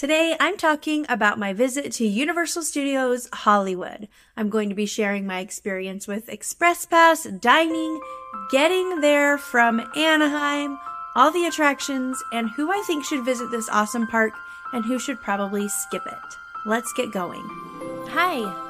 Today, I'm talking about my visit to Universal Studios Hollywood. I'm going to be sharing my experience with Express Pass, dining, getting there from Anaheim, all the attractions, and who I think should visit this awesome park and who should probably skip it. Let's get going. Hi,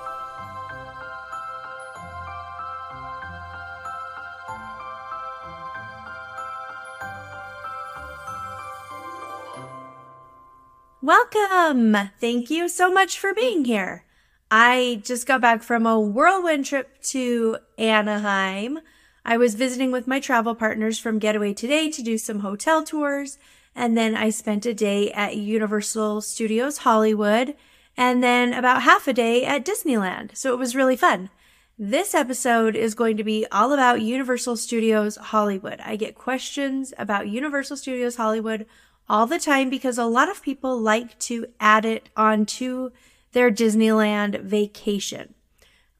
Welcome! Thank you so much for being here. I just got back from a whirlwind trip to Anaheim. I was visiting with my travel partners from Getaway Today to do some hotel tours, and then I spent a day at Universal Studios Hollywood, and then about half a day at Disneyland. So it was really fun. This episode is going to be all about Universal Studios Hollywood. I get questions about Universal Studios Hollywood all the time because a lot of people like to add it onto their Disneyland vacation.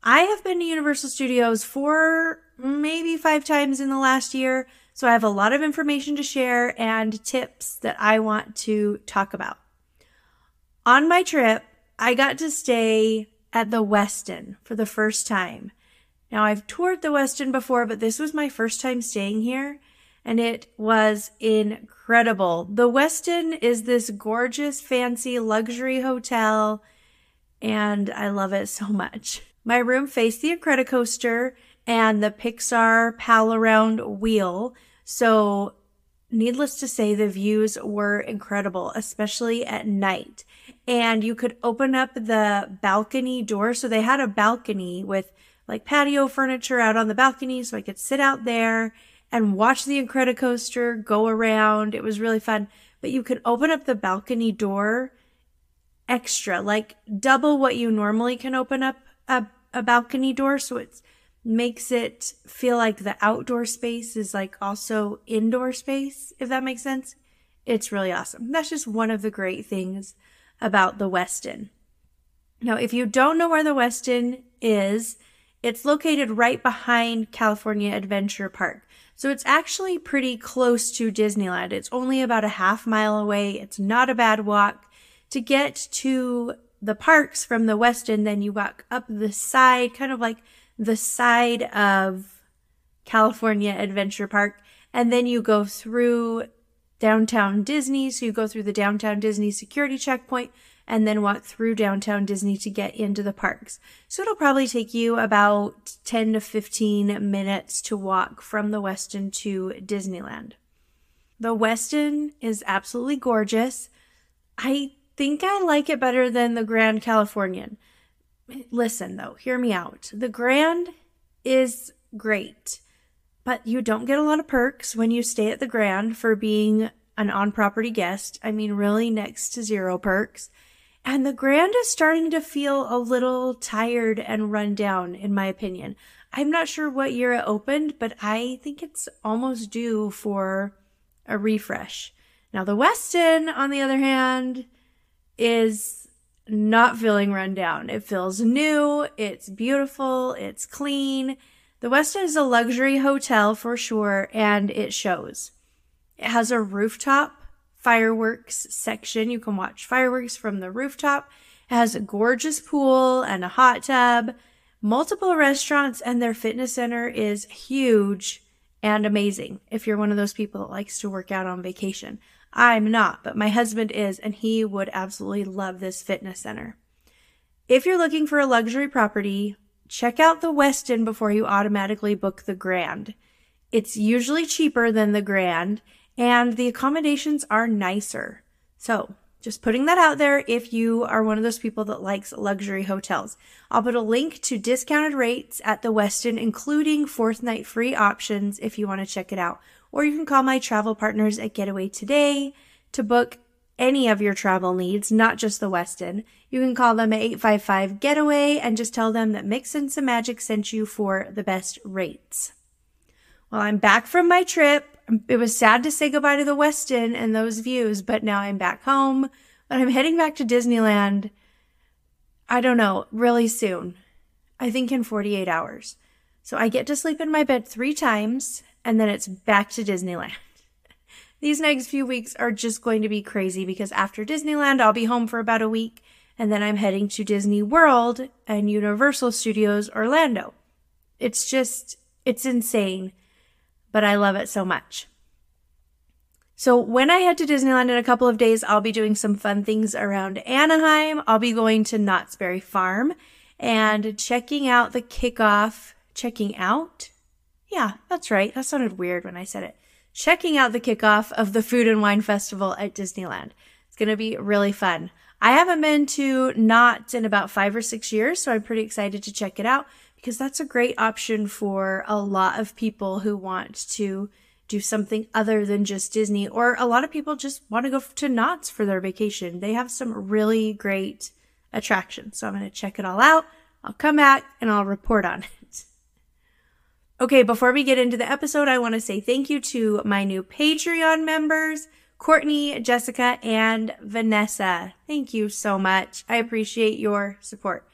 I have been to Universal Studios for maybe five times in the last year, so I have a lot of information to share and tips that I want to talk about. On my trip, I got to stay at the Westin for the first time. Now, I've toured the Westin before, but this was my first time staying here, and it was incredible. The Westin is this gorgeous, fancy luxury hotel, and I love it so much. My room faced the Incredicoaster and the Pixar Pal Around wheel, so needless to say, the views were incredible, especially at night. And you could open up the balcony door. So they had a balcony with like patio furniture out on the balcony, so I could sit out there and watch the Incredicoaster go around. It was really fun. But you could open up the balcony door extra, like double what you normally can open up a, a balcony door. So it makes it feel like the outdoor space is like also indoor space, if that makes sense. It's really awesome. That's just one of the great things about the Westin. Now, if you don't know where the Westin is, it's located right behind California Adventure Park. So it's actually pretty close to Disneyland. It's only about a half mile away. It's not a bad walk. To get to the parks from the Westin, then you walk up the side, kind of like the side of California Adventure Park, and then you go through downtown Disney. So you go through the downtown Disney security checkpoint and then walk through downtown Disney to get into the parks. So it'll probably take you about 10 to 15 minutes to walk from the Westin to Disneyland. The Westin is absolutely gorgeous. I think I like it better than the Grand Californian. Listen though, hear me out. The Grand is great, but you don't get a lot of perks when you stay at the Grand for being an on property guest. I mean, really next to zero perks. And the Grand is starting to feel a little tired and run down, in my opinion. I'm not sure what year it opened, but I think it's almost due for a refresh. Now, the Westin, on the other hand, is not feeling run down. It feels new, it's beautiful, it's clean. The Westin is a luxury hotel for sure, and it shows. It has a rooftop fireworks section. You can watch fireworks from the rooftop. It has a gorgeous pool and a hot tub, multiple restaurants, and their fitness center is huge and amazing if you're one of those people that likes to work out on vacation. I'm not, but my husband is, and he would absolutely love this fitness center. If you're looking for a luxury property, check out the Westin before you automatically book the Grand. It's usually cheaper than the Grand, and the accommodations are nicer. So, just putting that out there if you are one of those people that likes luxury hotels. I'll put a link to discounted rates at the Westin, including fourth night free options if you want to check it out. Or you can call my travel partners at Getaway Today to book any of your travel needs, not just the Westin. You can call them at 855 Getaway and just tell them that Mix In Some Magic sent you for the best rates. Well, I'm back from my trip. It was sad to say goodbye to the Westin and those views, but now I'm back home. But I'm heading back to Disneyland. I don't know, really soon. I think in 48 hours. So I get to sleep in my bed three times and then it's back to Disneyland. These next few weeks are just going to be crazy because after Disneyland, I'll be home for about a week and then I'm heading to Disney World and Universal Studios Orlando. It's just, it's insane, but I love it so much. So when I head to Disneyland in a couple of days, I'll be doing some fun things around Anaheim. I'll be going to Knott's Berry Farm and checking out the kickoff. Checking out? Yeah, that's right. That sounded weird when I said it. Checking out the kickoff of the Food and Wine Festival at Disneyland. It's going to be really fun. I haven't been to Knott's in about five or six years, so I'm pretty excited to check it out because that's a great option for a lot of people who want to do something other than just Disney, or a lot of people just want to go to Knott's for their vacation. They have some really great attractions. So I'm going to check it all out. I'll come back and I'll report on it. Okay, before we get into the episode, I want to say thank you to my new Patreon members, Courtney, Jessica, and Vanessa. Thank you so much. I appreciate your support.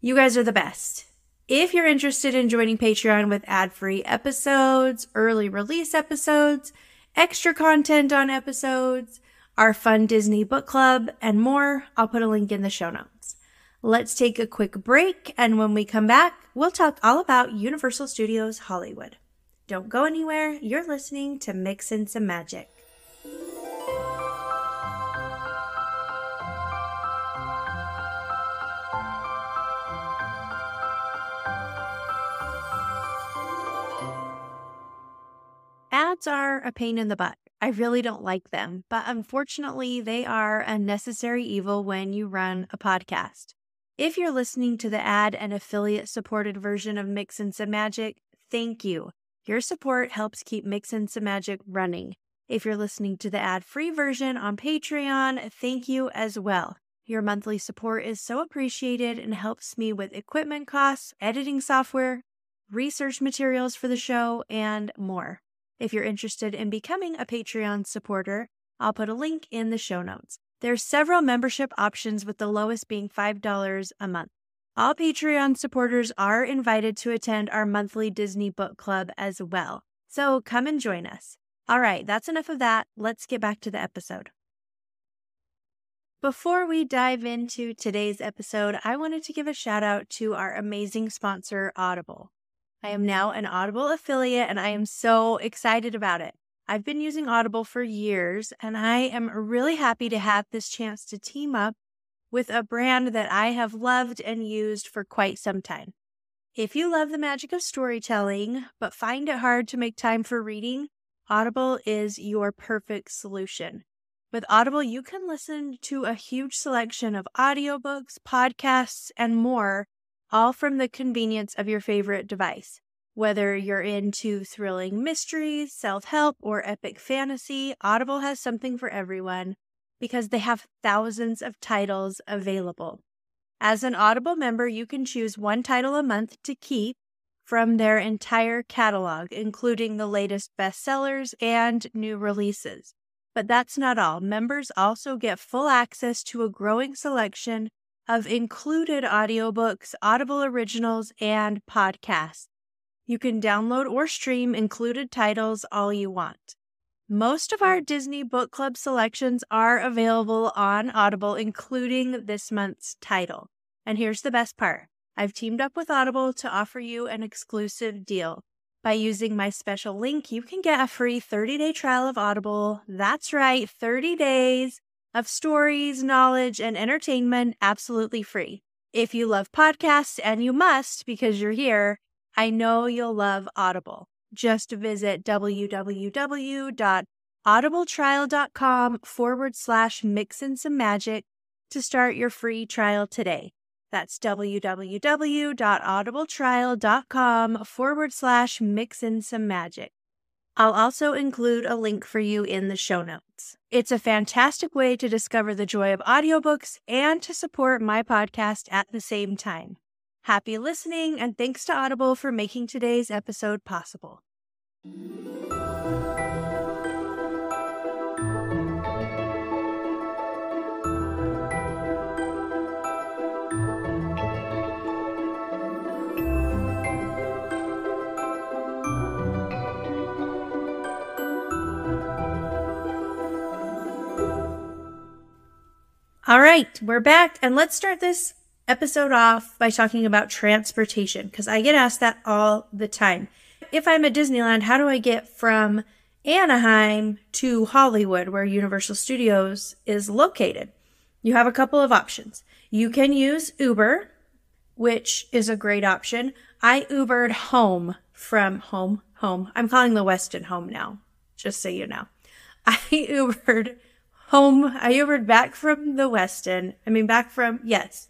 You guys are the best. If you're interested in joining Patreon with ad free episodes, early release episodes, extra content on episodes, our fun Disney book club, and more, I'll put a link in the show notes. Let's take a quick break, and when we come back, we'll talk all about Universal Studios Hollywood. Don't go anywhere, you're listening to Mix in Some Magic. Ads are a pain in the butt. I really don't like them, but unfortunately, they are a necessary evil when you run a podcast. If you're listening to the ad and affiliate supported version of Mix In Some Magic, thank you. Your support helps keep Mix In Some Magic running. If you're listening to the ad free version on Patreon, thank you as well. Your monthly support is so appreciated and helps me with equipment costs, editing software, research materials for the show, and more. If you're interested in becoming a Patreon supporter, I'll put a link in the show notes. There are several membership options with the lowest being $5 a month. All Patreon supporters are invited to attend our monthly Disney book club as well. So come and join us. All right, that's enough of that. Let's get back to the episode. Before we dive into today's episode, I wanted to give a shout out to our amazing sponsor, Audible. I am now an Audible affiliate and I am so excited about it. I've been using Audible for years and I am really happy to have this chance to team up with a brand that I have loved and used for quite some time. If you love the magic of storytelling but find it hard to make time for reading, Audible is your perfect solution. With Audible, you can listen to a huge selection of audiobooks, podcasts, and more all from the convenience of your favorite device. Whether you're into thrilling mysteries, self help, or epic fantasy, Audible has something for everyone because they have thousands of titles available. As an Audible member, you can choose one title a month to keep from their entire catalog, including the latest bestsellers and new releases. But that's not all. Members also get full access to a growing selection of included audiobooks, Audible originals, and podcasts. You can download or stream included titles all you want. Most of our Disney Book Club selections are available on Audible, including this month's title. And here's the best part I've teamed up with Audible to offer you an exclusive deal. By using my special link, you can get a free 30 day trial of Audible. That's right, 30 days of stories, knowledge, and entertainment absolutely free. If you love podcasts, and you must because you're here, I know you'll love Audible. Just visit www.audibletrial.com forward slash mix in some magic to start your free trial today. That's www.audibletrial.com forward slash mix in some magic. I'll also include a link for you in the show notes. It's a fantastic way to discover the joy of audiobooks and to support my podcast at the same time. Happy listening, and thanks to Audible for making today's episode possible. All right, we're back, and let's start this episode off by talking about transportation because I get asked that all the time. If I'm at Disneyland, how do I get from Anaheim to Hollywood, where Universal Studios is located? You have a couple of options. You can use Uber, which is a great option. I Ubered home from home, home. I'm calling the Westin home now, just so you know. I Ubered home. I Ubered back from the Westin. I mean, back from, yes.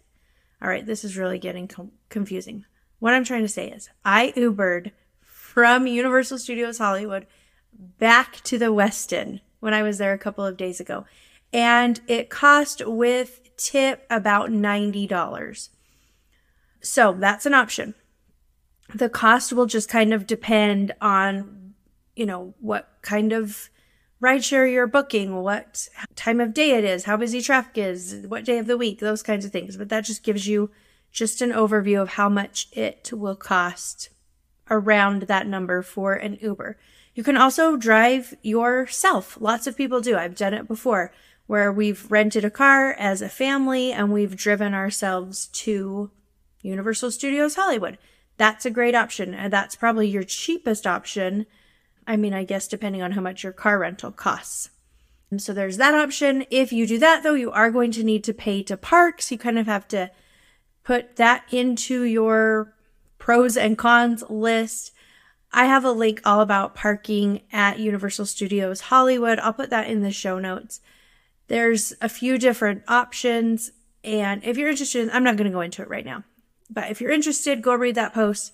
All right, this is really getting com- confusing. What I'm trying to say is I Ubered from Universal Studios Hollywood back to the Westin when I was there a couple of days ago. And it cost with tip about $90. So that's an option. The cost will just kind of depend on, you know, what kind of rideshare you're booking, what time of day it is, how busy traffic is, what day of the week, those kinds of things. But that just gives you just an overview of how much it will cost around that number for an Uber. You can also drive yourself. Lots of people do. I've done it before where we've rented a car as a family and we've driven ourselves to Universal Studios Hollywood. That's a great option. And that's probably your cheapest option I mean, I guess depending on how much your car rental costs. And so there's that option. If you do that though, you are going to need to pay to park. So you kind of have to put that into your pros and cons list. I have a link all about parking at Universal Studios Hollywood. I'll put that in the show notes. There's a few different options. And if you're interested, I'm not going to go into it right now. But if you're interested, go read that post.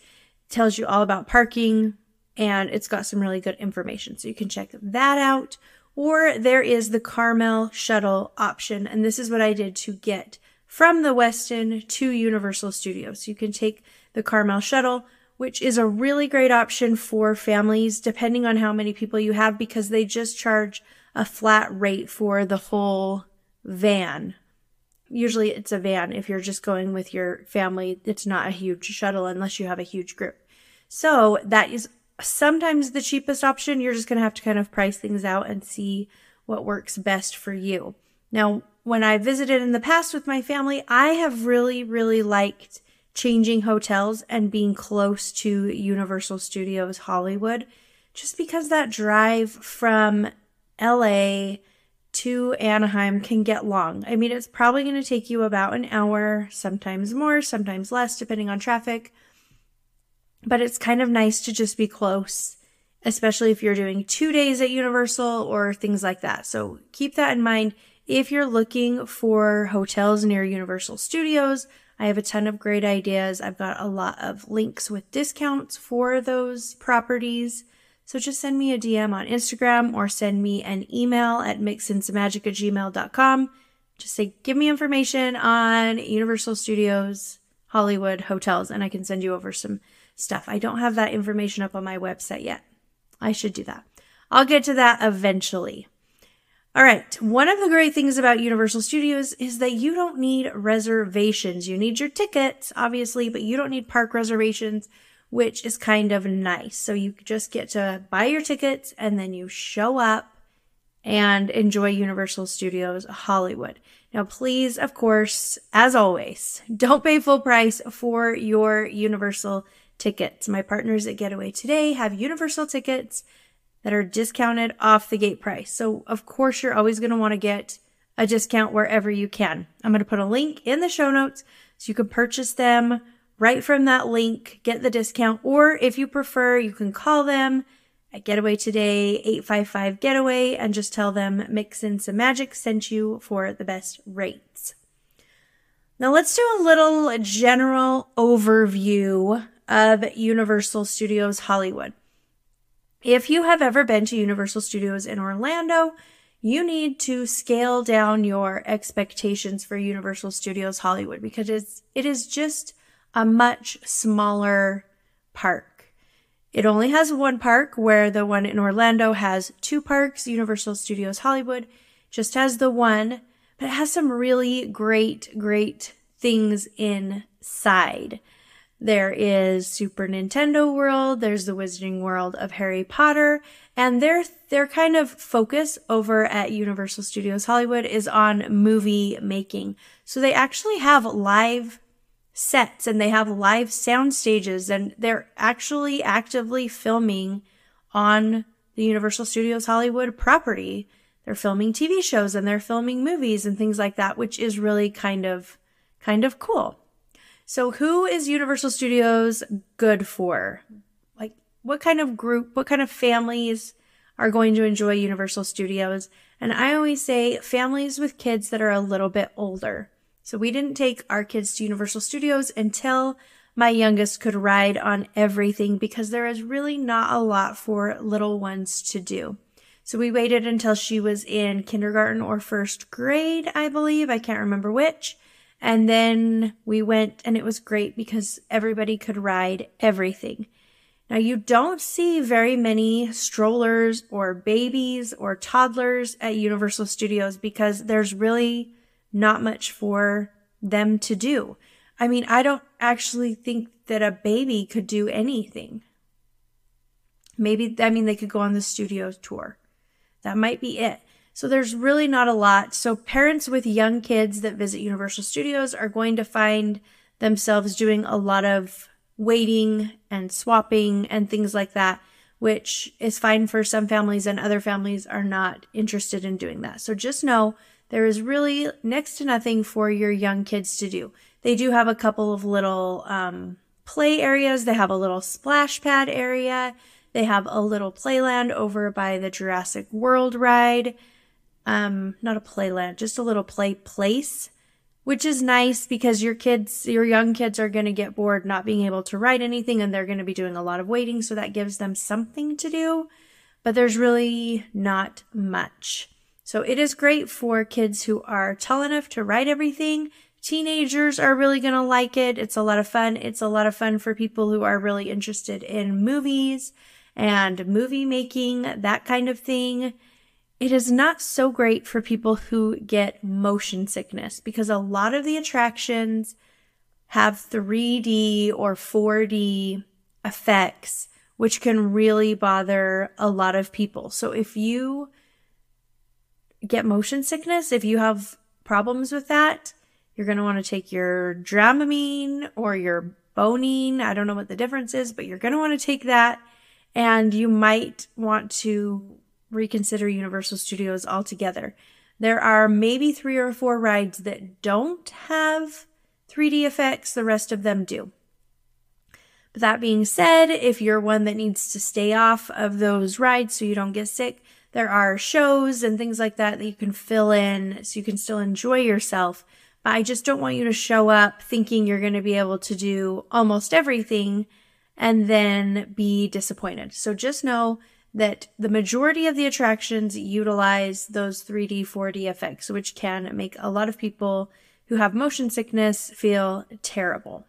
It tells you all about parking, and it's got some really good information. So you can check that out. Or there is the Karmel shuttle option. And this is what I did to get from the Westin to Universal Studios. You can take the Karmel shuttle, which is a really great option for families, depending on how many people you have, because they just charge a flat rate for the whole van. Usually it's a van. If you're just going with your family, it's not a huge shuttle unless you have a huge group. So that is sometimes the cheapest option. You're just going to have to kind of price things out and see what works best for you. Now, when I visited in the past with my family, I have really, really liked changing hotels and being close to Universal Studios Hollywood just because that drive from LA to Anaheim can get long. I mean, it's probably going to take you about an hour, sometimes more, sometimes less, depending on traffic. But it's kind of nice to just be close, especially if you're doing two days at Universal or things like that. So keep that in mind. If you're looking for hotels near Universal Studios, I have a ton of great ideas. I've got a lot of links with discounts for those properties. So just send me a DM on Instagram or send me an email at mixinsomemagic at gmail.com. Just say, give me information on Universal Studios, Hollywood hotels, and I can send you over some stuff. I don't have that information up on my website yet. I should do that. I'll get to that eventually. All right. One of the great things about Universal Studios is that you don't need reservations. You need your tickets, obviously, but you don't need park reservations, which is kind of nice. So you just get to buy your tickets and then you show up and enjoy Universal Studios Hollywood. Now, please, of course, as always, don't pay full price for your Universal tickets. My partners at Getaway Today have universal tickets that are discounted off the gate price. So, of course, you're always going to want to get a discount wherever you can. I'm going to put a link in the show notes so you can purchase them right from that link, get the discount, or if you prefer, you can call them at Getaway Today 855 Getaway and just tell them Mix in some magic sent you for the best rates. Now let's do a little general overview of Universal Studios Hollywood. If you have ever been to Universal Studios in Orlando, you need to scale down your expectations for Universal Studios Hollywood because it's, it is just a much smaller park. It only has one park, where the one in Orlando has two parks. Universal Studios Hollywood just has the one, but it has some really great, great things inside. There is Super Nintendo World, there's the Wizarding World of Harry Potter, and their their kind of focus over at Universal Studios Hollywood is on movie making. So they actually have live sets and they have live sound stages and they're actually actively filming on the Universal Studios Hollywood property. They're filming TV shows and they're filming movies and things like that, which is really kind of kind of cool. So who is Universal Studios good for? Like what kind of group, what kind of families are going to enjoy Universal Studios? And I always say families with kids that are a little bit older. So we didn't take our kids to Universal Studios until my youngest could ride on everything because there is really not a lot for little ones to do. So we waited until she was in kindergarten or first grade, I believe. I can't remember which. And then we went and it was great because everybody could ride everything. Now you don't see very many strollers or babies or toddlers at Universal Studios because there's really not much for them to do. I mean, I don't actually think that a baby could do anything. Maybe, I mean, they could go on the studio tour. That might be it. So there's really not a lot. So parents with young kids that visit Universal Studios are going to find themselves doing a lot of waiting and swapping and things like that, which is fine for some families and other families are not interested in doing that. So just know there is really next to nothing for your young kids to do. They do have a couple of little um, play areas. They have a little splash pad area. They have a little playland over by the Jurassic World ride um, not a playland, just a little play place, which is nice because your kids, your young kids are going to get bored not being able to write anything and they're going to be doing a lot of waiting. So that gives them something to do, but there's really not much. So it is great for kids who are tall enough to write everything. Teenagers are really going to like it. It's a lot of fun. It's a lot of fun for people who are really interested in movies and movie making, that kind of thing. It is not so great for people who get motion sickness because a lot of the attractions have 3D or 4D effects, which can really bother a lot of people. So if you get motion sickness, if you have problems with that, you're going to want to take your Dramamine or your Bonine. I don't know what the difference is, but you're going to want to take that and you might want to reconsider Universal Studios altogether. There are maybe three or four rides that don't have 3D effects, the rest of them do. But that being said, if you're one that needs to stay off of those rides so you don't get sick, there are shows and things like that that you can fill in so you can still enjoy yourself. But I just don't want you to show up thinking you're going to be able to do almost everything and then be disappointed. So just know that the majority of the attractions utilize those 3D, 4D effects, which can make a lot of people who have motion sickness feel terrible.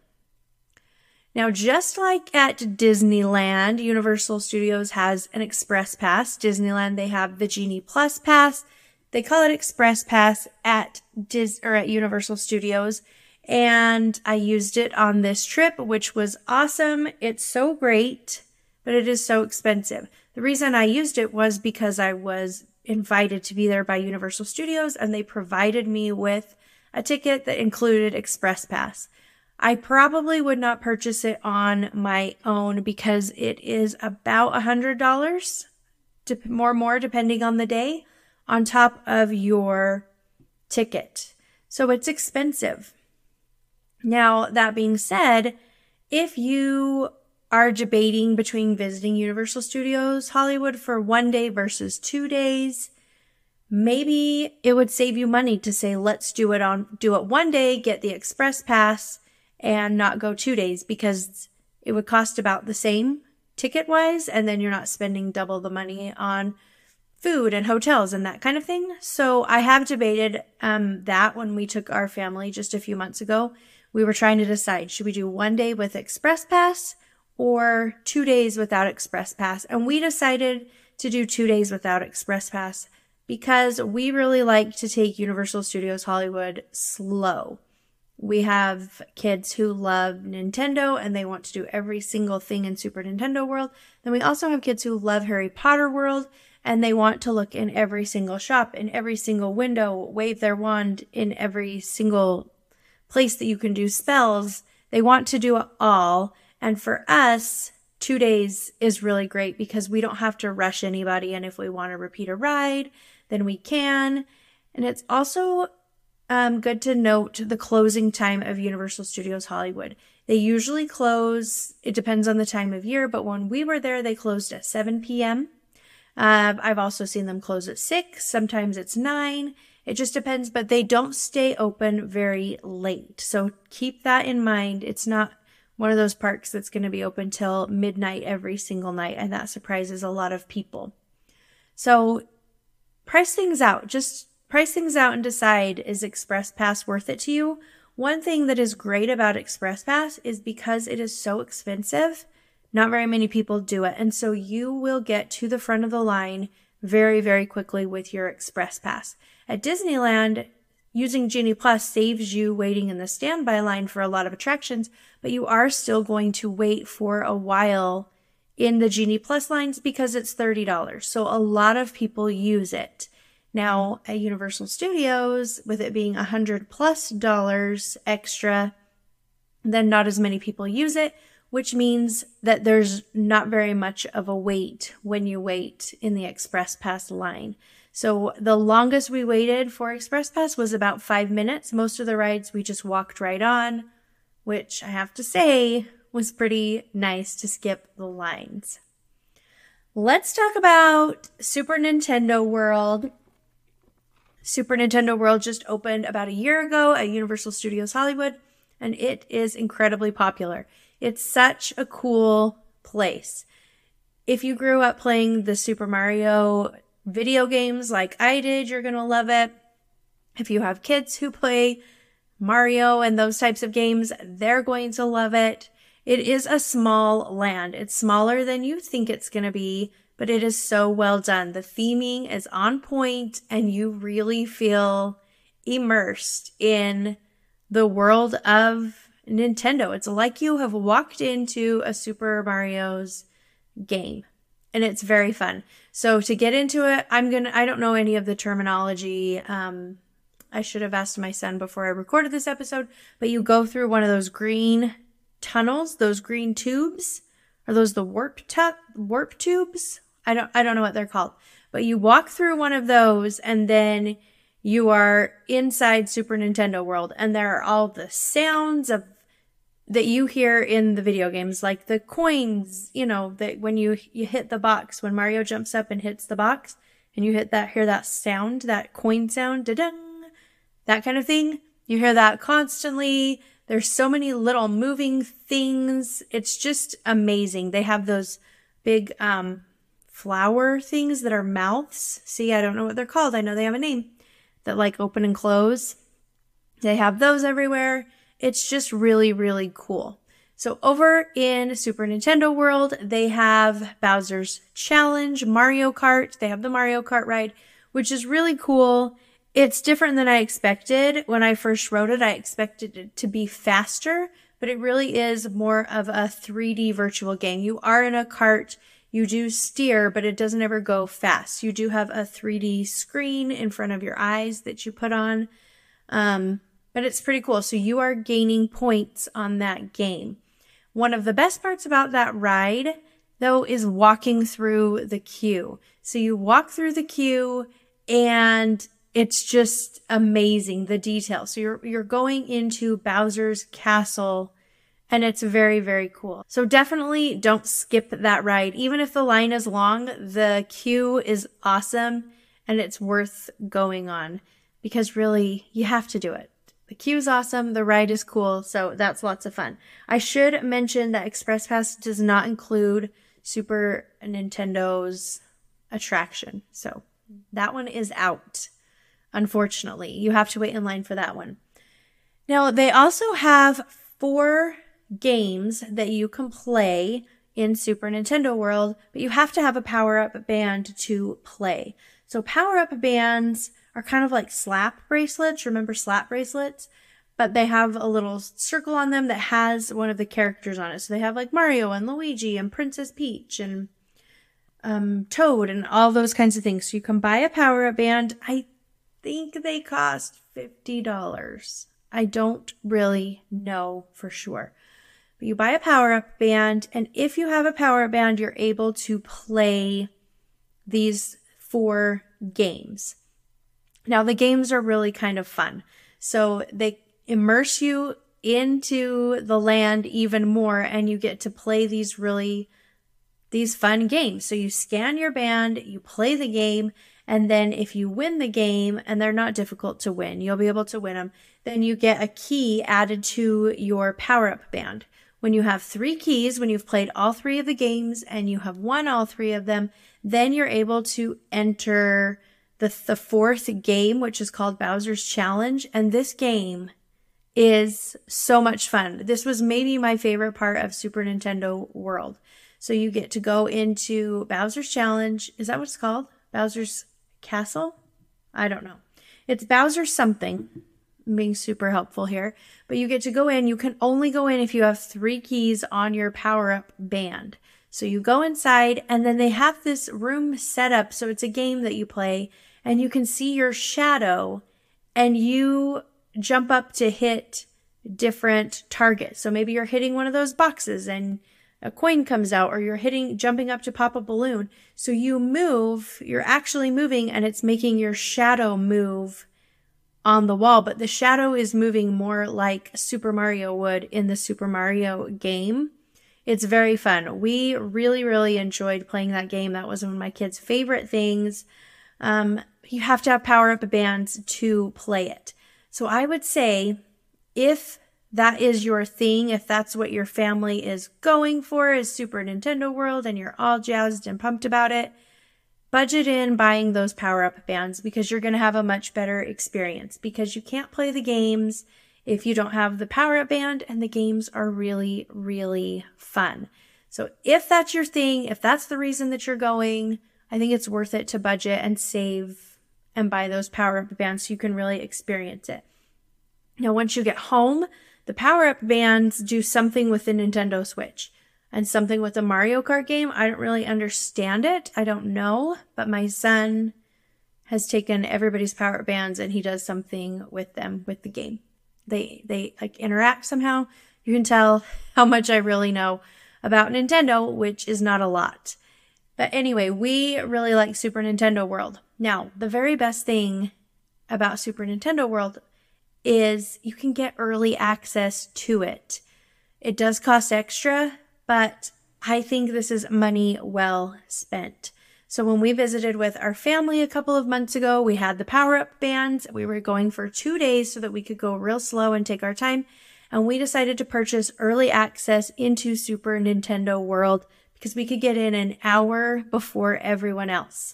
Now, just like at Disneyland, Universal Studios has an Express Pass. Disneyland, they have the Genie Plus Pass. They call it Express Pass at Dis or at Universal Studios. And I used it on this trip, which was awesome. It's so great, but it is so expensive. The reason I used it was because I was invited to be there by Universal Studios and they provided me with a ticket that included Express Pass. I probably would not purchase it on my own because it is about a hundred dollars, more more depending on the day, on top of your ticket. So it's expensive. Now, that being said, if you are debating between visiting Universal Studios Hollywood for one day versus two days, maybe it would save you money to say, let's do it on, do it one day, get the express pass and not go two days because it would cost about the same ticket wise. And then you're not spending double the money on food and hotels and that kind of thing. So I have debated, um, that when we took our family just a few months ago, we were trying to decide, should we do one day with express pass or two days without Express Pass. And we decided to do two days without Express Pass because we really like to take Universal Studios Hollywood slow. We have kids who love Nintendo and they want to do every single thing in Super Nintendo World. Then we also have kids who love Harry Potter World and they want to look in every single shop, in every single window, wave their wand in every single place that you can do spells. They want to do it all. And for us, two days is really great because we don't have to rush anybody. And if we want to repeat a ride, then we can. And it's also um, good to note the closing time of Universal Studios Hollywood. They usually close, it depends on the time of year, but when we were there, they closed at 7 p.m. Uh, I've also seen them close at 6, sometimes it's 9. It just depends, but they don't stay open very late. So keep that in mind. It's not one of those parks that's going to be open till midnight every single night, and that surprises a lot of people. So price things out. Just price things out and decide is Express Pass worth it to you? One thing that is great about Express Pass is because it is so expensive, not very many people do it. And so you will get to the front of the line very, very quickly with your Express Pass. At Disneyland, using Genie Plus saves you waiting in the standby line for a lot of attractions, but you are still going to wait for a while in the Genie Plus lines because it's $30. So a lot of people use it. Now, at Universal Studios, with it being a hundred plus dollars extra, then not as many people use it, which means that there's not very much of a wait when you wait in the Express Pass line. So the longest we waited for Express Pass was about five minutes. Most of the rides we just walked right on, which I have to say was pretty nice to skip the lines. Let's talk about Super Nintendo World. Super Nintendo World just opened about a year ago at Universal Studios Hollywood, and it is incredibly popular. It's such a cool place. If you grew up playing the Super Mario video games like I did, you're going to love it. If you have kids who play Mario and those types of games, they're going to love it. It is a small land. It's smaller than you think it's going to be, but it is so well done. The theming is on point and you really feel immersed in the world of Nintendo. It's like you have walked into a Super Mario's game and it's very fun. So to get into it, I'm to, I don't know any of the terminology. Um, I should have asked my son before I recorded this episode, but you go through one of those green tunnels, those green tubes. Are those the warp tu- warp tubes? I don't I don't know what they're called. But you walk through one of those and then you are inside Super Nintendo World and there are all the sounds of that you hear in the video games like the coins, you know, that when you you hit the box when Mario jumps up and hits the box and you hit that hear that sound, that coin sound, da that kind of thing. You hear that constantly. There's so many little moving things. It's just amazing. They have those big um flower things that are mouths. See, I don't know what they're called. I know they have a name that like open and close. They have those everywhere. It's just really, really cool. So over in Super Nintendo World, they have Bowser's Challenge, Mario Kart. They have the Mario Kart ride, which is really cool. It's different than I expected. When I first wrote it, I expected it to be faster, but it really is more of a 3D virtual game. You are in a cart you do steer, but it doesn't ever go fast. You do have a 3D screen in front of your eyes that you put on. Um, but it's pretty cool. So you are gaining points on that game. One of the best parts about that ride, though, is walking through the queue. So you walk through the queue and it's just amazing the detail. So you're you're going into Bowser's castle and it's very, very cool. So definitely don't skip that ride. Even if the line is long, the queue is awesome and it's worth going on because really you have to do it. The queue is awesome. The ride is cool. So that's lots of fun. I should mention that Express Pass does not include Super Nintendo's attraction. So that one is out. Unfortunately, you have to wait in line for that one. Now, they also have four games that you can play in Super Nintendo World, but you have to have a power up band to play. So power up bands are kind of like slap bracelets. Remember slap bracelets? But they have a little circle on them that has one of the characters on it. So they have like Mario and Luigi and Princess Peach and um, Toad and all those kinds of things. So you can buy a power up band. I think they cost $50. I don't really know for sure. But you buy a power up band, and if you have a power up band, you're able to play these four games. Now, the games are really kind of fun. So they immerse you into the land even more, and you get to play these really these fun games. So you scan your band, you play the game, and then if you win the game, and they're not difficult to win, you'll be able to win them, then you get a key added to your power up band. When you have three keys, when you've played all three of the games and you have won all three of them, then you're able to enter the, the fourth game, which is called Bowser's Challenge. And this game is so much fun. This was maybe my favorite part of Super Nintendo World. So you get to go into Bowser's Challenge. Is that what it's called? Bowser's Castle? I don't know. It's Bowser something. I'm being super helpful here. But you get to go in. You can only go in if you have three keys on your power up band. So you go inside and then they have this room set up. So it's a game that you play and you can see your shadow and you jump up to hit different targets. So maybe you're hitting one of those boxes and a coin comes out or you're hitting jumping up to pop a balloon. So you move you're actually moving and it's making your shadow move on the wall. But the shadow is moving more like super mario would in the super mario game. It's very fun. We really really enjoyed playing that game. That was one of my kids favorite things. Um, you have to have power up bands to play it so i would say if that is your thing, if that's what your family is going for, is Super Nintendo World, and you're all jazzed and pumped about it, budget in buying those power up bands because you're going to have a much better experience because you can't play the games if you don't have the power up band, and the games are really, really fun. So if that's your thing, if that's the reason that you're going, I think it's worth it to budget and save and buy those power up bands so you can really experience it. Now, once you get home, the power up bands do something with the Nintendo Switch and something with the Mario Kart game. I don't really understand it. I don't know, but my son has taken everybody's power up bands and he does something with them with the game. They they like interact somehow. You can tell how much I really know about Nintendo, which is not a lot. But anyway, we really like Super Nintendo World. Now, the very best thing about Super Nintendo World is you can get early access to it. It does cost extra, but I think this is money well spent. So when we visited with our family a couple of months ago, we had the power up bands. We were going for two days so that we could go real slow and take our time. And we decided to purchase early access into Super Nintendo World because we could get in an hour before everyone else.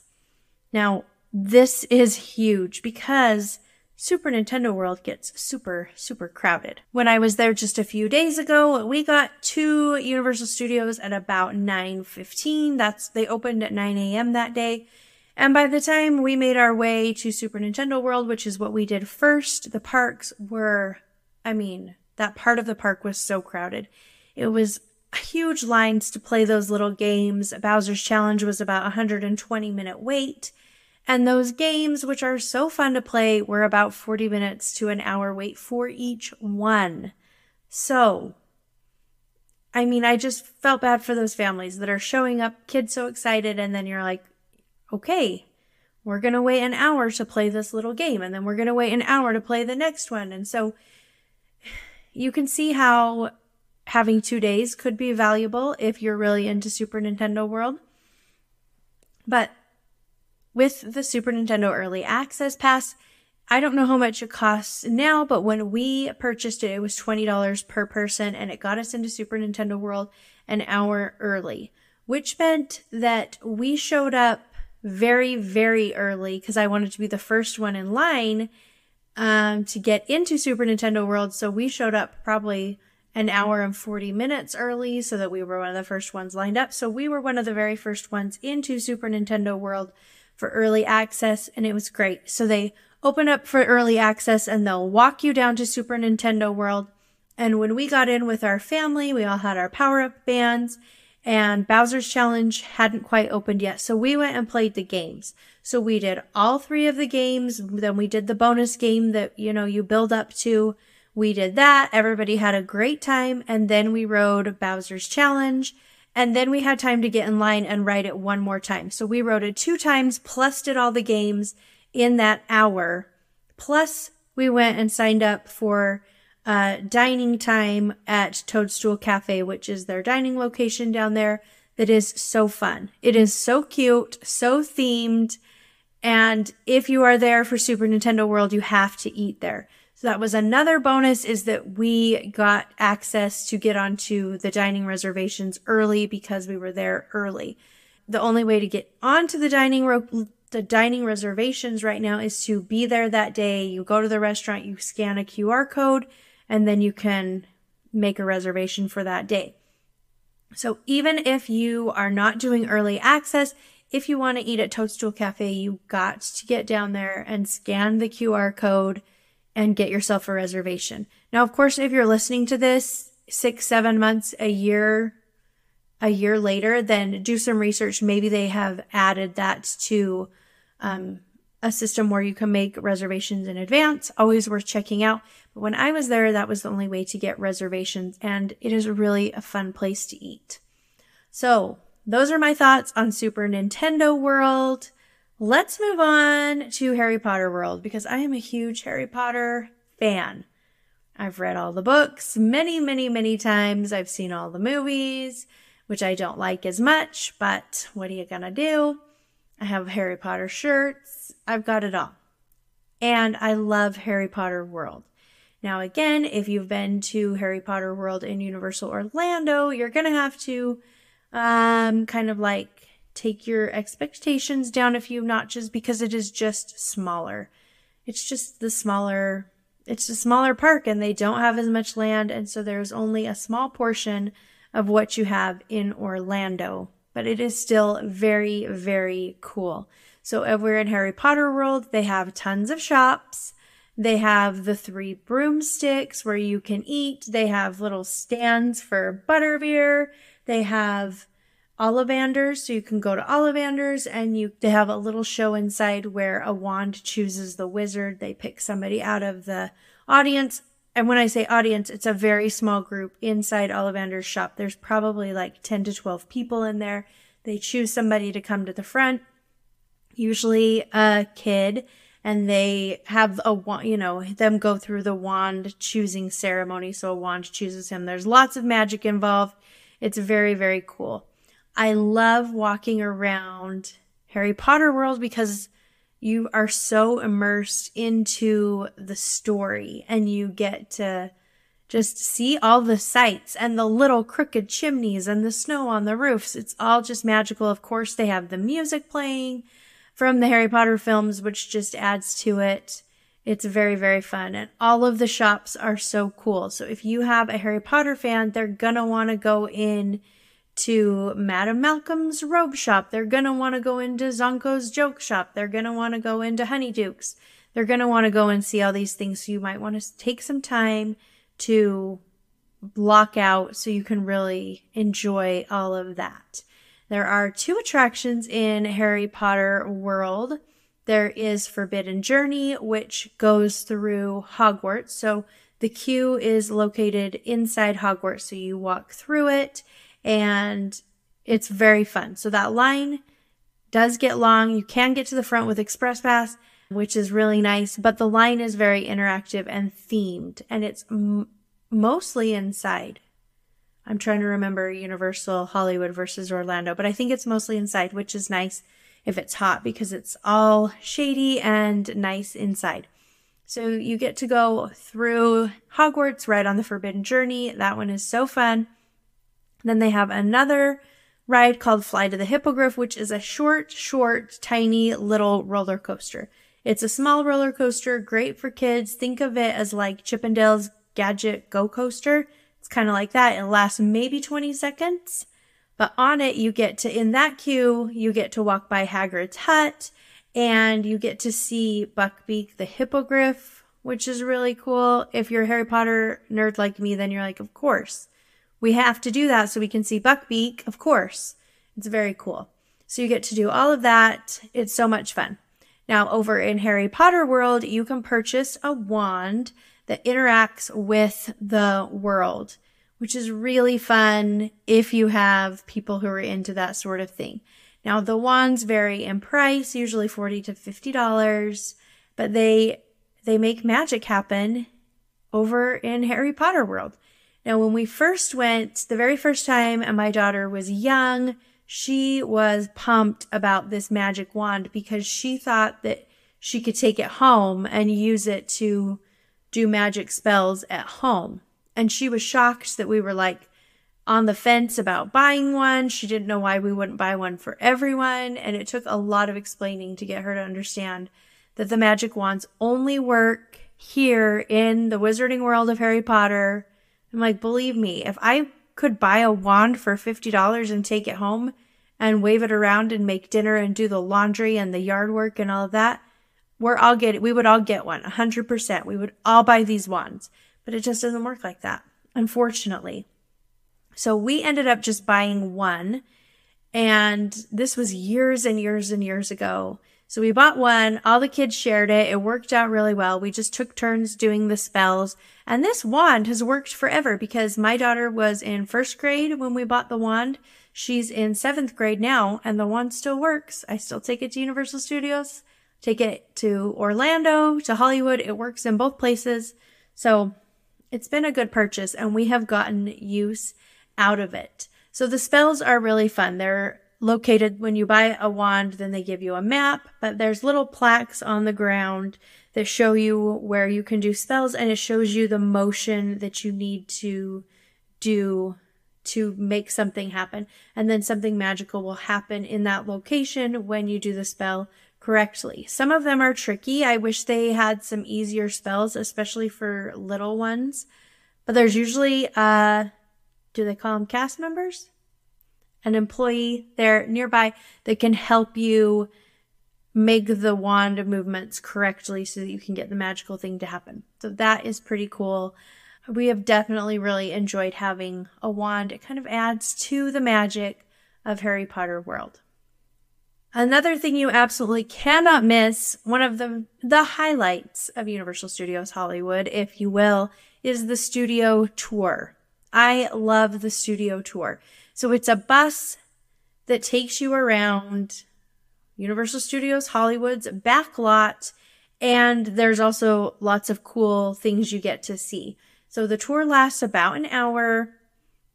Now, this is huge because Super Nintendo World gets super, super crowded. When I was there just a few days ago, we got to Universal Studios at about 9.15. That's, they opened at 9 a.m. that day. And by the time we made our way to Super Nintendo World, which is what we did first, the parks were, I mean, that part of the park was so crowded. It was huge lines to play those little games. Bowser's Challenge was about 120 minute wait. And those games, which are so fun to play, were about 40 minutes to an hour wait for each one. So, I mean, I just felt bad for those families that are showing up, kids so excited, and then you're like, okay, we're going to wait an hour to play this little game, and then we're going to wait an hour to play the next one. And so you can see how having two days could be valuable if you're really into Super Nintendo World. But with the Super Nintendo Early Access Pass. I don't know how much it costs now, but when we purchased it, it was $20 per person and it got us into Super Nintendo World an hour early, which meant that we showed up very, very early because I wanted to be the first one in line um, to get into Super Nintendo World. So we showed up probably an mm-hmm. hour and 40 minutes early so that we were one of the first ones lined up. So we were one of the very first ones into Super Nintendo World for early access and it was great. So they open up for early access and they'll walk you down to Super Nintendo World. And when we got in with our family, we all had our power up bands and Bowser's Challenge hadn't quite opened yet. So we went and played the games. So we did all three of the games. Then we did the bonus game that, you know, you build up to. We did that. Everybody had a great time. And then we rode Bowser's Challenge. And then we had time to get in line and ride it one more time. So we rode it two times, plus did all the games in that hour. Plus, we went and signed up for uh, dining time at Toadstool Cafe, which is their dining location down there. That is so fun. It is so cute, so themed. And if you are there for Super Nintendo World, you have to eat there. So that was another bonus is that we got access to get onto the dining reservations early because we were there early. The only way to get onto the dining ro- the dining reservations right now is to be there that day. You go to the restaurant, you scan a QR code, and then you can make a reservation for that day. So even if you are not doing early access, if you want to eat at Toadstool Cafe, you got to get down there and scan the QR code and get yourself a reservation. Now, of course, if you're listening to this six, seven months, a year a year later, then do some research. Maybe they have added that to um, a system where you can make reservations in advance. Always worth checking out. But when I was there, that was the only way to get reservations, and it is really a fun place to eat. So, those are my thoughts on Super Nintendo World. Let's move on to Harry Potter World because I am a huge Harry Potter fan. I've read all the books many, many, many times. I've seen all the movies which I don't like as much, but what are you gonna do? I have Harry Potter shirts. I've got it all. And I love Harry Potter World. Now, again, if you've been to Harry Potter World in Universal Orlando, you're gonna have to um, kind of like take your expectations down a few notches because it is just smaller. It's just the smaller, it's a smaller park and they don't have as much land. And so there's only a small portion of what you have in Orlando, but it is still very, very cool. So if we're in Harry Potter World, they have tons of shops. They have the three broomsticks where you can eat. They have little stands for butterbeer. They have Ollivanders, so you can go to Ollivanders and you they have a little show inside where a wand chooses the wizard. They pick somebody out of the audience and when I say audience, it's a very small group inside Ollivander's shop. There's probably like 10 to 12 people in there. They choose somebody to come to the front, usually a kid, and they have a wand, you know, them go through the wand choosing ceremony. So a wand chooses him. There's lots of magic involved. It's very, very cool. I love walking around Harry Potter world because you are so immersed into the story and you get to just see all the sights and the little crooked chimneys and the snow on the roofs. It's all just magical. Of course, they have the music playing from the Harry Potter films, which just adds to it. It's very, very fun. And all of the shops are so cool. So if you have a Harry Potter fan, they're gonna want to go in to Madame Malkin's robe shop. They're going to want to go into Zonko's joke shop. They're going to want to go into Honeydukes. They're going to want to go and see all these things. So you might want to take some time to block out so you can really enjoy all of that. There are two attractions in Harry Potter world. There is Forbidden Journey, which goes through Hogwarts. So the queue is located inside Hogwarts. So you walk through it and it's very fun. So that line does get long. You can get to the front with Express Pass, which is really nice, but the line is very interactive and themed, and it's m- mostly inside. I'm trying to remember Universal Hollywood versus Orlando, but I think it's mostly inside, which is nice if it's hot because it's all shady and nice inside. So you get to go through Hogwarts right on the Forbidden Journey. That one is so fun. Then they have another ride called Flight of the Hippogriff, which is a short, short, tiny little roller coaster. It's a small roller coaster, great for kids. Think of it as like Chip 'n' Dale's Gadget Go Coaster. It's kind of like that. It lasts maybe 20 seconds. But on it, you get to, in that queue, you get to walk by Hagrid's hut and you get to see Buckbeak the hippogriff, which is really cool. If you're a Harry Potter nerd like me, then you're like, of course. We have to do that so we can see Buckbeak, of course. It's very cool. So you get to do all of that. It's so much fun. Now, over in Harry Potter World, you can purchase a wand that interacts with the world, which is really fun if you have people who are into that sort of thing. Now, the wands vary in price, usually 40 to $50, but they they make magic happen over in Harry Potter World. Now, when we first went, the very first time, and my daughter was young, she was pumped about this magic wand because she thought that she could take it home and use it to do magic spells at home. And she was shocked that we were like on the fence about buying one. She didn't know why we wouldn't buy one for everyone. And it took a lot of explaining to get her to understand that the magic wands only work here in the wizarding world of Harry Potter. I'm like, believe me, if I could buy a wand for $50 and take it home and wave it around and make dinner and do the laundry and the yard work and all of that, we're all get we would all get one 100% we would all buy these wands. But it just doesn't work like that unfortunately. So we ended up just buying one and this was years and years and years ago so we bought one all the kids shared it it worked out really well we just took turns doing the spells and this wand has worked forever because my daughter was in first grade when we bought the wand. She's in seventh grade now, and the wand still works. I still take it to Universal Studios, take it to Orlando, to Hollywood. It works in both places. So it's been a good purchase, and we have gotten use out of it. So the spells are really fun. They're located when you buy a wand, then they give you a map, but there's little plaques on the ground that show you where you can do spells and it shows you the motion that you need to do to make something happen. And then something magical will happen in that location when you do the spell correctly. Some of them are tricky. I wish they had some easier spells, especially for little ones. But there's usually, uh, do they call them cast members? An employee there nearby that can help you make the wand movements correctly so that you can get the magical thing to happen. So that is pretty cool. We have definitely really enjoyed having a wand. It kind of adds to the magic of Harry Potter world. Another thing you absolutely cannot miss, one of the the highlights of Universal Studios Hollywood, if you will, is the studio tour. I love the studio tour. So it's a bus that takes you around Universal Studios Hollywood's back lot. And there's also lots of cool things you get to see. So the tour lasts about an hour.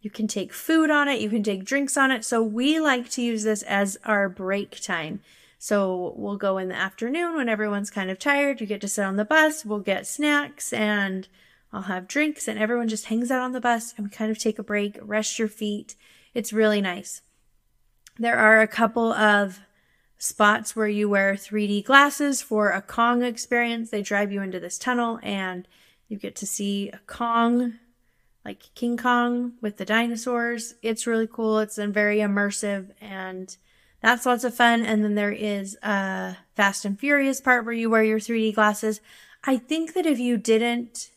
You can take food on it, you can take drinks on it. So we like to use this as our break time. So we'll go in the afternoon when everyone's kind of tired. You get to sit on the bus, we'll get snacks and I'll have drinks and everyone just hangs out on the bus and we kind of take a break, rest your feet. It's really nice. There are a couple of spots where you wear 3D glasses for a Kong experience. They drive you into this tunnel and you get to see a Kong, like King Kong with the dinosaurs. It's really cool. It's very immersive and that's lots of fun. And then there is a Fast and Furious part where you wear your 3D glasses. I think that if you didn't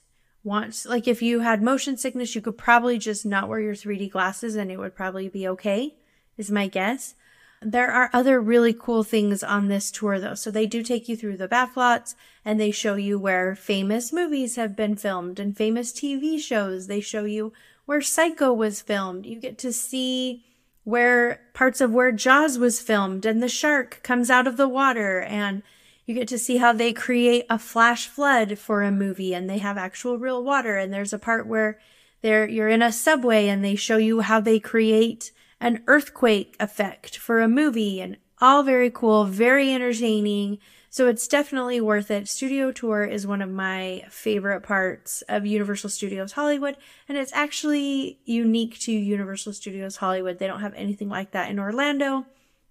want, like if you had motion sickness, you could probably just not wear your 3D glasses and it would probably be okay, is my guess. There are other really cool things on this tour though. So they do take you through the backlots and they show you where famous movies have been filmed and famous TV shows. They show you where Psycho was filmed. You get to see where parts of where Jaws was filmed and the shark comes out of the water and you get to see how they create a flash flood for a movie and they have actual real water and there's a part where there you're in a subway and they show you how they create an earthquake effect for a movie and all very cool, very entertaining. So it's definitely worth it. Studio Tour is one of my favorite parts of Universal Studios Hollywood, and it's actually unique to Universal Studios Hollywood. They don't have anything like that in Orlando,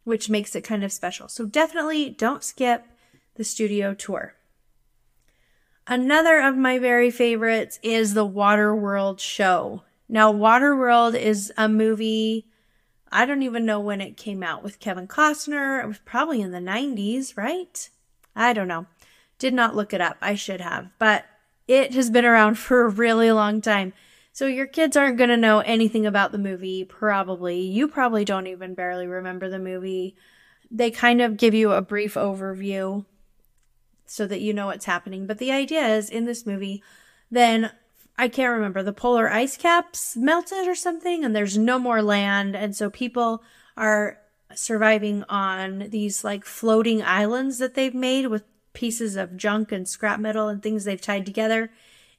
which makes it kind of special. So definitely don't skip the Studio Tour. Another of my very favorites is the Waterworld show. Now, Waterworld is a movie. I don't even know when it came out with Kevin Costner. It was probably in the 90s, right? I don't know. Did not look it up. I should have. But it has been around for a really long time. So your kids aren't going to know anything about the movie, probably. You probably don't even barely remember the movie. They kind of give you a brief overview so that you know what's happening. But the idea is in this movie, then I can't remember, the polar ice caps melted or something, and there's no more land. And so people are surviving on these like floating islands that they've made with pieces of junk and scrap metal and things they've tied together.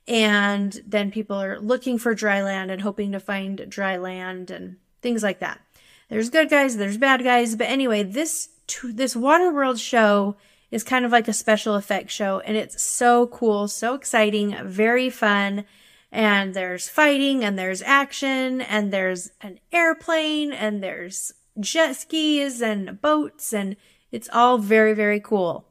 And then people are looking for dry land and hoping to find dry land and things like that. There's good guys, there's bad guys, but anyway, this this Waterworld show is kind of like a special effects show and it's so cool, so exciting, very fun. And there's fighting and there's action and there's an airplane and there's jet skis and boats and it's all very, very cool.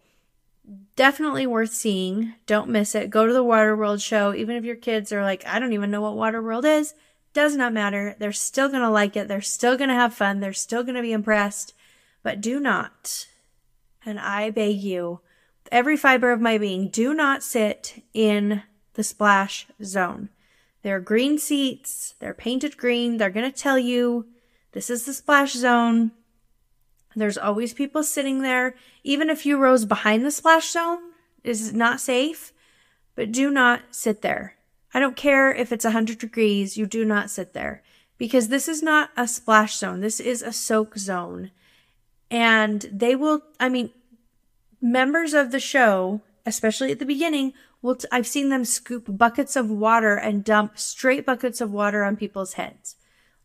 Definitely worth seeing. Don't miss it. Go to the Waterworld show. Even if your kids are like, I don't even know what Waterworld is, does not matter. They're still going to like it. They're still going to have fun. They're still going to be impressed. But do not and I beg you, every fiber of my being, do not sit in the splash zone. There are green seats, they're painted green, they're going to tell you this is the splash zone. There's always people sitting there. Even a few rows behind the splash zone is not safe, but do not sit there. I don't care if it's 100 degrees, you do not sit there because this is not a splash zone. This is a soak zone and they will i mean members of the show especially at the beginning will t- i've seen them scoop buckets of water and dump straight buckets of water on people's heads.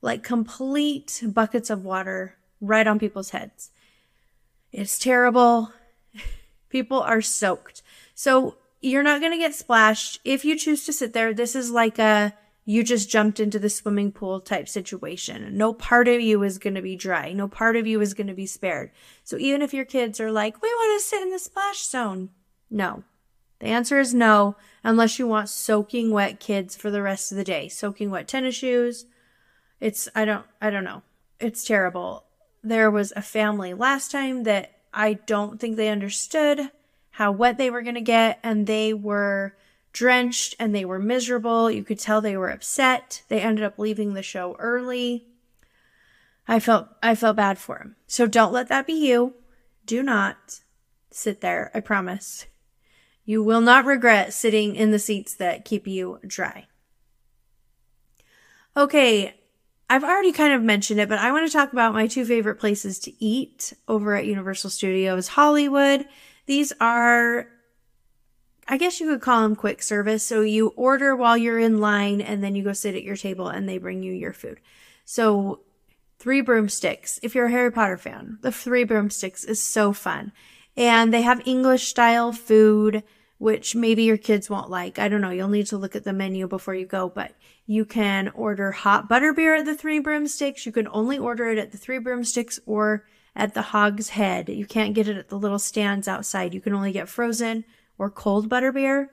Like complete buckets of water right on people's heads. It's terrible. People are soaked. So you're not going to get splashed. If you choose to sit there this is like a you just jumped into the swimming pool type situation. No part of you is going to be dry. No part of you is going to be spared. So even if your kids are like, we want to sit in the splash zone. No. The answer is no, unless you want soaking wet kids for the rest of the day. Soaking wet tennis shoes. It's, I don't, I don't know. It's terrible. There was a family last time that I don't think they understood how wet they were going to get and they were drenched and they were miserable. You could tell they were upset. They ended up leaving the show early. I felt I felt bad for him. So don't let that be you. Do not sit there, I promise. You will not regret sitting in the seats that keep you dry. Okay, I've already kind of mentioned it, but I want to talk about my two favorite places to eat over at Universal Studios Hollywood. These are I guess you could call them quick service. So you order while you're in line and then you go sit at your table and they bring you your food. So Three Broomsticks, if you're a Harry Potter fan, the Three Broomsticks is so fun. And they have English style food, which maybe your kids won't like. I don't know. You'll need to look at the menu before you go, but you can order hot butterbeer at the Three Broomsticks. You can only order it at the Three Broomsticks or at the Hog's Head. You can't get it at the little stands outside. You can only get frozen or cold butterbeer.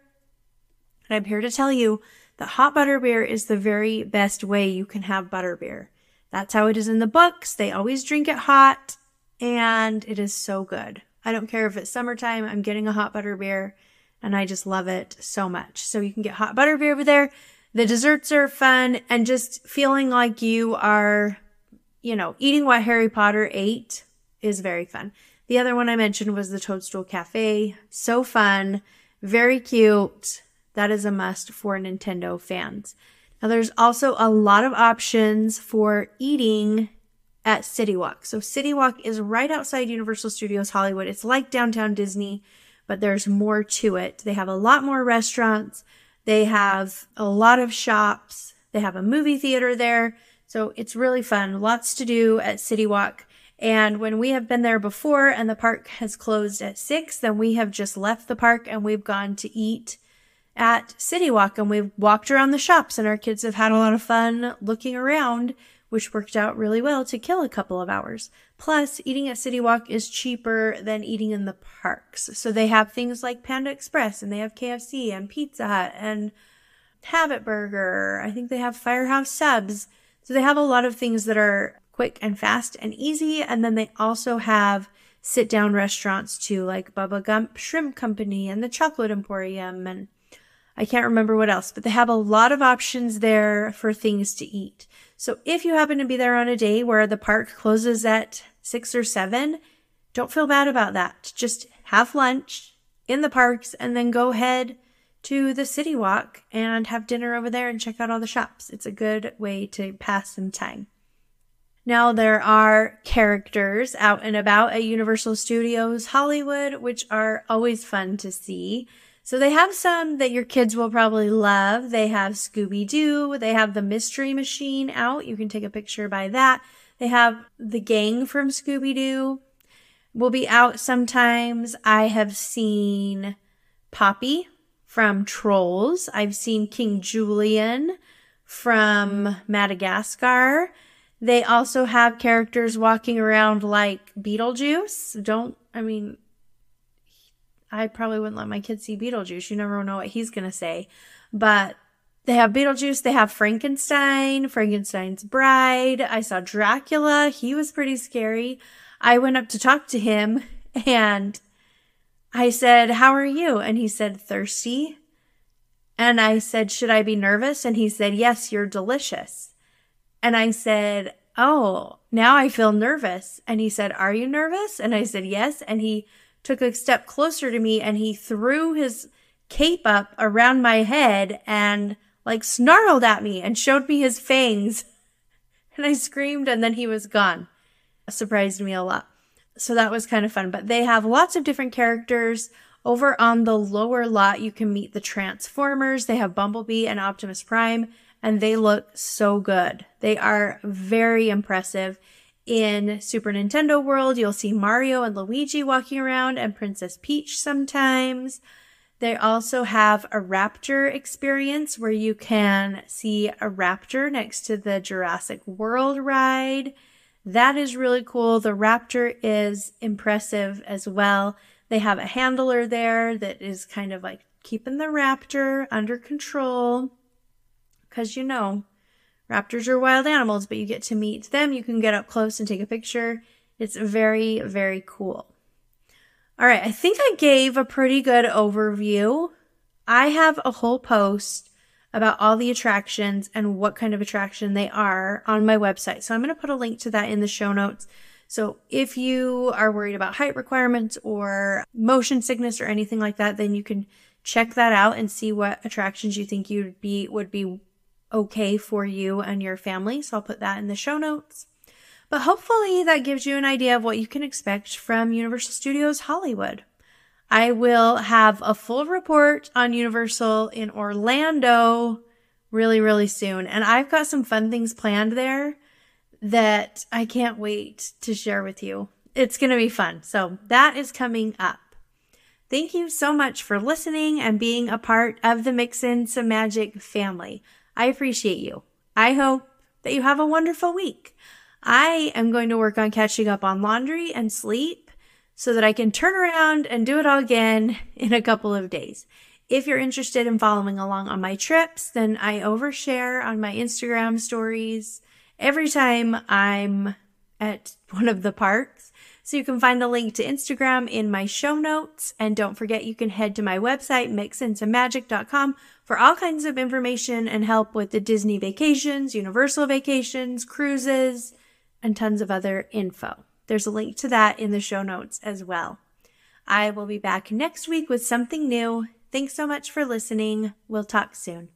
And I'm here to tell you that hot butterbeer is the very best way you can have butterbeer. That's how it is in the books. They always drink it hot and it is so good. I don't care if it's summertime, I'm getting a hot butterbeer and I just love it so much. So you can get hot butterbeer over there. The desserts are fun and just feeling like you are, you know, eating what Harry Potter ate is very fun. The other one I mentioned was the Toadstool Cafe. So fun, very cute. That is a must for Nintendo fans. Now, there's also a lot of options for eating at City Walk. So, City Walk is right outside Universal Studios Hollywood. It's like downtown Disney, but there's more to it. They have a lot more restaurants, they have a lot of shops, they have a movie theater there. So, it's really fun. Lots to do at City Walk. And when we have been there before and the park has closed at six, then we have just left the park and we've gone to eat at City Walk and we've walked around the shops and our kids have had a lot of fun looking around, which worked out really well to kill a couple of hours. Plus, eating at City Walk is cheaper than eating in the parks. So they have things like Panda Express and they have KFC and Pizza Hut and Habit Burger. I think they have Firehouse Subs. So they have a lot of things that are quick and fast and easy. And then they also have sit down restaurants too, like Bubba Gump Shrimp Company and the Chocolate Emporium. And I can't remember what else, but they have a lot of options there for things to eat. So if you happen to be there on a day where the park closes at six or seven, don't feel bad about that. Just have lunch in the parks and then go head to the city walk and have dinner over there and check out all the shops. It's a good way to pass some time. Now there are characters out and about at Universal Studios Hollywood, which are always fun to see. So they have some that your kids will probably love. They have Scooby Doo. They have the Mystery Machine out. You can take a picture by that. They have the gang from Scooby Doo. Will be out sometimes. I have seen Poppy from Trolls. I've seen King Julien from Madagascar. They also have characters walking around like Beetlejuice. Don't, I mean, I probably wouldn't let my kids see Beetlejuice. You never know what he's going to say. But they have Beetlejuice, they have Frankenstein, Frankenstein's bride. I saw Dracula. He was pretty scary. I went up to talk to him and I said, How are you? And he said, Thirsty. And I said, Should I be nervous? And he said, Yes, you're delicious. And I said, Oh, now I feel nervous. And he said, Are you nervous? And I said, Yes. And he took a step closer to me and he threw his cape up around my head and like snarled at me and showed me his fangs. And I screamed and then he was gone. It surprised me a lot. So that was kind of fun. But they have lots of different characters. Over on the lower lot, you can meet the Transformers. They have Bumblebee and Optimus Prime, and they look so good. They are very impressive. In Super Nintendo World, you'll see Mario and Luigi walking around and Princess Peach sometimes. They also have a raptor experience where you can see a raptor next to the Jurassic World ride. That is really cool. The raptor is impressive as well. They have a handler there that is kind of like keeping the raptor under control. Because you know, Raptors are wild animals, but you get to meet them. You can get up close and take a picture. It's very, very cool. All right, I think I gave a pretty good overview. I have a whole post about all the attractions and what kind of attraction they are on my website. So I'm going to put a link to that in the show notes. So if you are worried about height requirements or motion sickness or anything like that, then you can check that out and see what attractions you think you'd be would be okay for you and your family. So I'll put that in the show notes. But hopefully that gives you an idea of what you can expect from Universal Studios Hollywood. I will have a full report on Universal in Orlando really, really soon. And I've got some fun things planned there that I can't wait to share with you. It's going to be fun. So that is coming up. Thank you so much for listening and being a part of the Mix In Some Magic family. I appreciate you. I hope that you have a wonderful week. I am going to work on catching up on laundry and sleep so that I can turn around and do it all again in a couple of days. If you're interested in following along on my trips, then I overshare on my Instagram stories every time I'm at one of the parks. So you can find the link to Instagram in my show notes. And don't forget, you can head to my website, mixinsomemagic.com for all kinds of information and help with the Disney vacations, Universal vacations, cruises, and tons of other info. There's a link to that in the show notes as well. I will be back next week with something new. Thanks so much for listening. We'll talk soon.